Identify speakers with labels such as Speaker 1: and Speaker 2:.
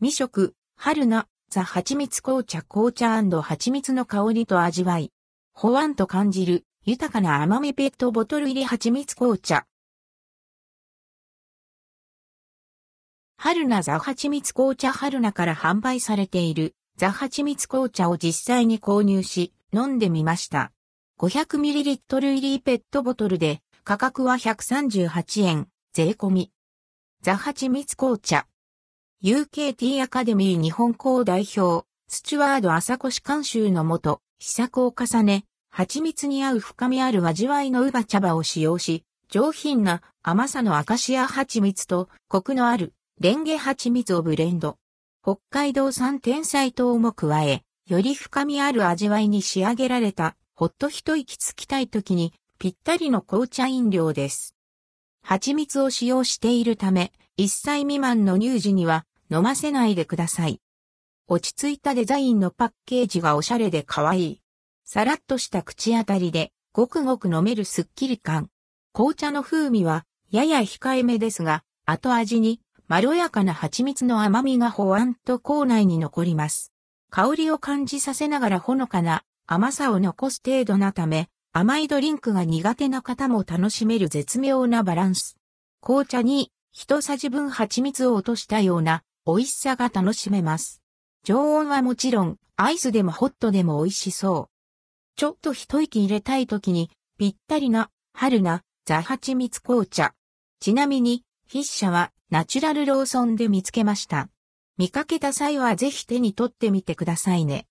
Speaker 1: 未食、春菜、ザ・蜂蜜紅茶紅茶蜂蜜の香りと味わい。ほわんと感じる、豊かな甘みペットボトル入り蜂蜜紅茶。春菜ザ・蜂蜜紅茶春菜から販売されているザ・蜂蜜紅茶を実際に購入し、飲んでみました。500ml 入りペットボトルで価格は138円、税込み。ザ・蜂蜜紅茶。UKT アカデミー日本校代表、スチュワード朝越監修のもと、試作を重ね、蜂蜜に合う深みある味わいのウバ茶葉を使用し、上品な甘さのアカシア蜂蜜とコクのあるレンゲ蜂蜜をブレンド。北海道産天才糖も加え、より深みある味わいに仕上げられた、ほっと一息つきたい時にぴったりの紅茶飲料です。蜂蜜を使用しているため、1歳未満の乳児には飲ませないでください。落ち着いたデザインのパッケージがおしゃれで可愛い。さらっとした口当たりで、ごくごく飲めるスッキリ感。紅茶の風味は、やや控えめですが、後味に、まろやかな蜂蜜の甘みがほわんと口内に残ります。香りを感じさせながらほのかな甘さを残す程度なため、甘いドリンクが苦手な方も楽しめる絶妙なバランス。紅茶に一さじ分蜂蜜を落としたような美味しさが楽しめます。常温はもちろん、アイスでもホットでも美味しそう。ちょっと一息入れたい時に、ぴったりな、春な、ザ蜂蜜紅茶。ちなみに、筆者はナチュラルローソンで見つけました。見かけた際はぜひ手に取ってみてくださいね。